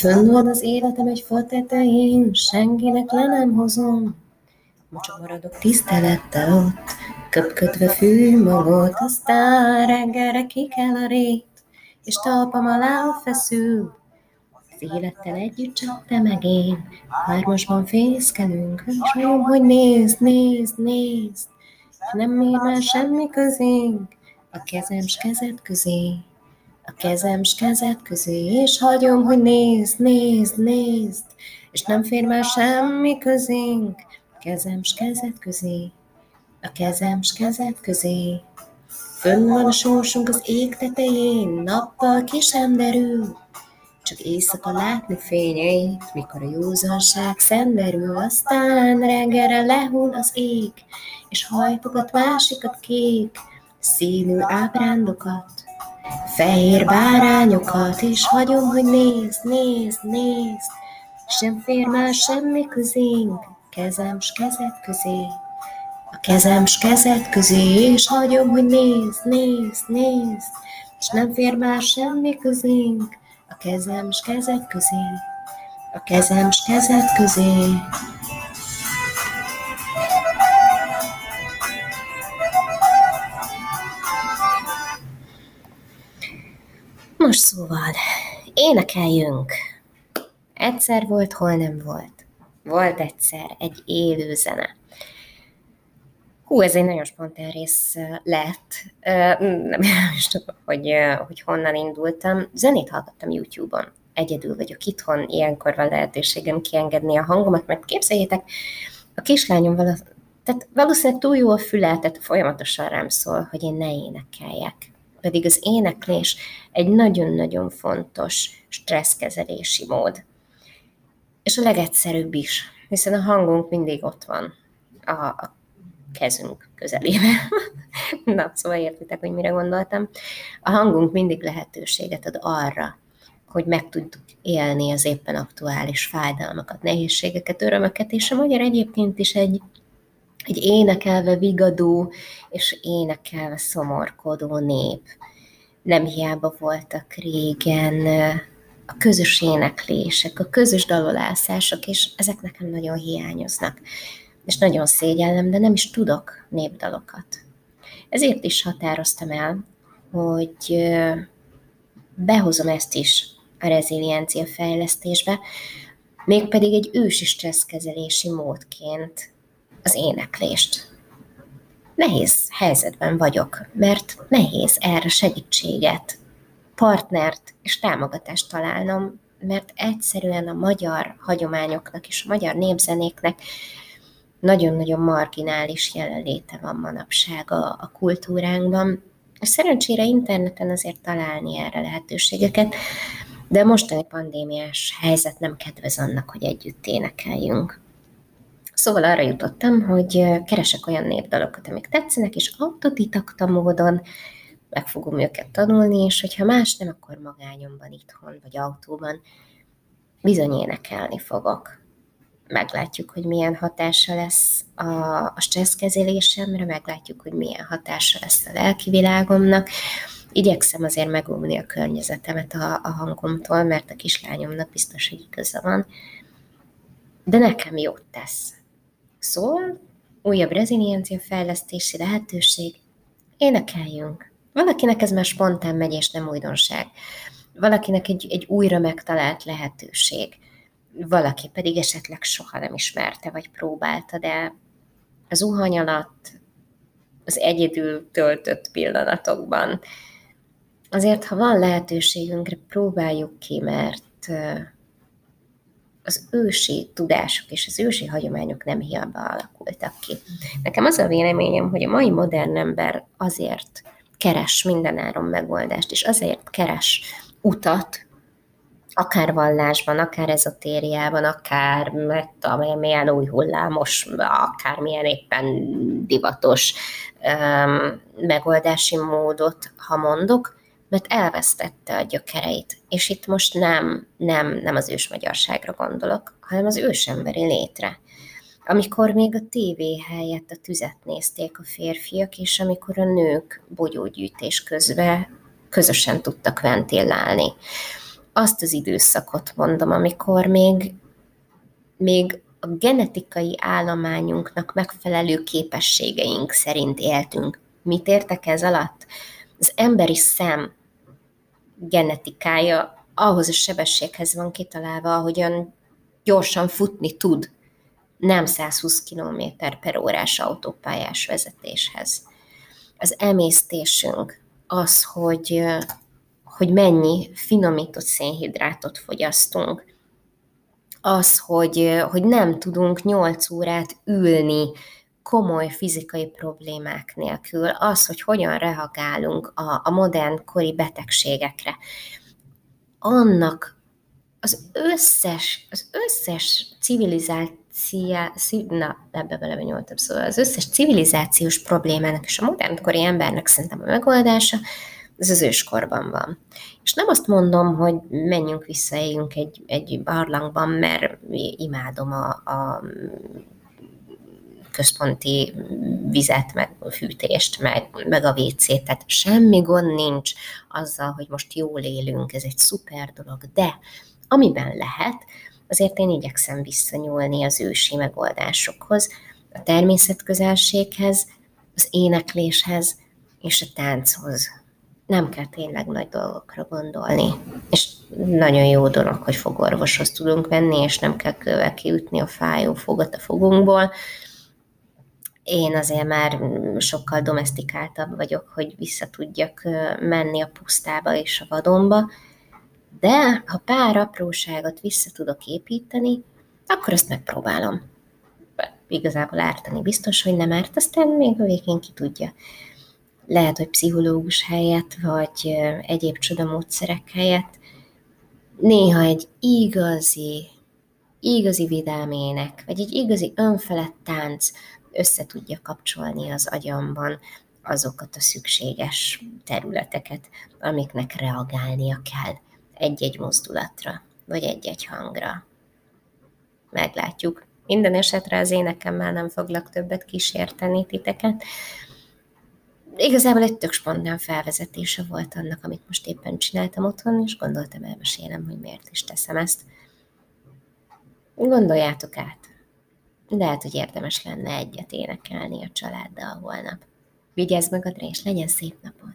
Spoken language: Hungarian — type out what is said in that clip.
Fönn van az életem egy fa tetején, senkinek le nem hozom. Csak maradok tisztelettel ott, köpködve fű magot, aztán reggelre ki kell a rét, és talpam alá feszül. Az élettel együtt csak te meg én, hármasban fészkelünk, és mondom, hogy nézd, nézd, nézd, nem ér már semmi közénk, a kezem s kezed közé a kezem s kezed közé, és hagyom, hogy nézd, nézd, nézd, és nem fér már semmi közénk, a kezem s kezed közé, a kezem s kezed közé. Fönn van a sorsunk az ég tetején, nappal ki sem derül, csak éjszaka látni fényeit, mikor a józanság szenderül, aztán reggelre lehull az ég, és hajtogat másikat kék, színű ábrándokat, fehér bárányokat, és hagyom, hogy nézd, nézd, nézd, sem fér már semmi közénk, kezem s kezed közé. A kezem s kezed közé, és hagyom, hogy nézd, nézd, nézd, és nem fér már semmi közénk, a kezem s kezed közé. A kezem s kezed közé. Most szóval, énekeljünk. Egyszer volt, hol nem volt. Volt egyszer egy élő zene. Hú, ez egy nagyon spontán rész lett. Nem is tudom, hogy, hogy honnan indultam. Zenét hallgattam YouTube-on. Egyedül vagyok itthon, ilyenkor van lehetőségem kiengedni a hangomat, mert képzeljétek, a kislányom vala, tehát valószínűleg túl jó a füle, tehát folyamatosan rám szól, hogy én ne énekeljek pedig az éneklés egy nagyon-nagyon fontos stresszkezelési mód. És a legegyszerűbb is, hiszen a hangunk mindig ott van a, kezünk közelében. Na, szóval értitek, hogy mire gondoltam. A hangunk mindig lehetőséget ad arra, hogy meg tudjuk élni az éppen aktuális fájdalmakat, nehézségeket, örömöket, és a magyar egyébként is egy egy énekelve vigadó és énekelve szomorkodó nép. Nem hiába voltak régen a közös éneklések, a közös dalolászások, és ezek nekem nagyon hiányoznak. És nagyon szégyellem, de nem is tudok népdalokat. Ezért is határoztam el, hogy behozom ezt is a reziliencia fejlesztésbe, mégpedig egy ősi stresszkezelési módként az éneklést. Nehéz helyzetben vagyok, mert nehéz erre segítséget, partnert és támogatást találnom, mert egyszerűen a magyar hagyományoknak és a magyar népzenéknek nagyon-nagyon marginális jelenléte van manapság a, a kultúránkban. Szerencsére interneten azért találni erre lehetőségeket, de a mostani pandémiás helyzet nem kedvez annak, hogy együtt énekeljünk. Szóval arra jutottam, hogy keresek olyan népdalokat, amik tetszenek, és autodidakta módon meg fogom őket tanulni, és hogyha más nem, akkor magányomban itthon, vagy autóban bizony énekelni fogok. Meglátjuk, hogy milyen hatása lesz a, a stresszkezelésemre, meglátjuk, hogy milyen hatása lesz a lelki világomnak. Igyekszem azért megóvni a környezetemet a, a hangomtól, mert a kislányomnak biztos, hogy igaza van, de nekem jót tesz Szóval újabb reziliencia fejlesztési lehetőség, énekeljünk. Valakinek ez már spontán megy, és nem újdonság. Valakinek egy, egy újra megtalált lehetőség. Valaki pedig esetleg soha nem ismerte, vagy próbálta, de az zuhany alatt, az egyedül töltött pillanatokban. Azért, ha van lehetőségünkre, próbáljuk ki, mert az ősi tudások és az ősi hagyományok nem hiába alakultak ki. Nekem az a véleményem, hogy a mai modern ember azért keres mindenáron megoldást, és azért keres utat, akár vallásban, akár ezotériában, akár mert milyen új hullámos, akár milyen éppen divatos um, megoldási módot, ha mondok, mert elvesztette a gyökereit. És itt most nem, nem, nem az ősmagyarságra gondolok, hanem az ősemberi létre. Amikor még a tévé helyett a tüzet nézték a férfiak, és amikor a nők bogyógyűjtés közben közösen tudtak ventillálni. azt az időszakot mondom, amikor még, még a genetikai állományunknak megfelelő képességeink szerint éltünk. Mit értek ez alatt? Az emberi szem genetikája ahhoz a sebességhez van kitalálva, ahogyan gyorsan futni tud, nem 120 km per órás autópályás vezetéshez. Az emésztésünk az, hogy, hogy mennyi finomított szénhidrátot fogyasztunk, az, hogy, hogy nem tudunk 8 órát ülni komoly fizikai problémák nélkül, az, hogy hogyan reagálunk a, a modern kori betegségekre, annak az összes, az összes civilizáció, na, ebbe belebenyoltam, szóval az összes civilizációs problémának és a modernkori embernek szerintem a megoldása, ez az őskorban van. És nem azt mondom, hogy menjünk vissza, éljünk egy, egy barlangban, mert imádom a, a központi vizet, meg fűtést, meg, meg a WC-t, tehát semmi gond nincs azzal, hogy most jól élünk, ez egy szuper dolog, de amiben lehet, azért én igyekszem visszanyúlni az ősi megoldásokhoz, a természetközelséghez, az énekléshez és a tánchoz. Nem kell tényleg nagy dolgokra gondolni. És nagyon jó dolog, hogy fogorvoshoz tudunk menni, és nem kell kővel kiütni a fájó fogat a fogunkból, én azért már sokkal domestikáltabb vagyok, hogy vissza tudjak menni a pusztába és a vadonba, de ha pár apróságot vissza tudok építeni, akkor azt megpróbálom. Igazából ártani biztos, hogy nem árt, aztán még a végén ki tudja. Lehet, hogy pszichológus helyett, vagy egyéb csodamódszerek helyett néha egy igazi, igazi vidámének, vagy egy igazi önfelett tánc össze tudja kapcsolni az agyamban azokat a szükséges területeket, amiknek reagálnia kell egy-egy mozdulatra, vagy egy-egy hangra. Meglátjuk. Minden esetre az énekemmel nem foglak többet kísérteni titeket. Igazából egy tök spontán felvezetése volt annak, amit most éppen csináltam otthon, és gondoltam elmesélem, hogy miért is teszem ezt. Gondoljátok át lehet, hogy érdemes lenne egyet énekelni a családdal holnap. Vigyázz magadra, és legyen szép napod!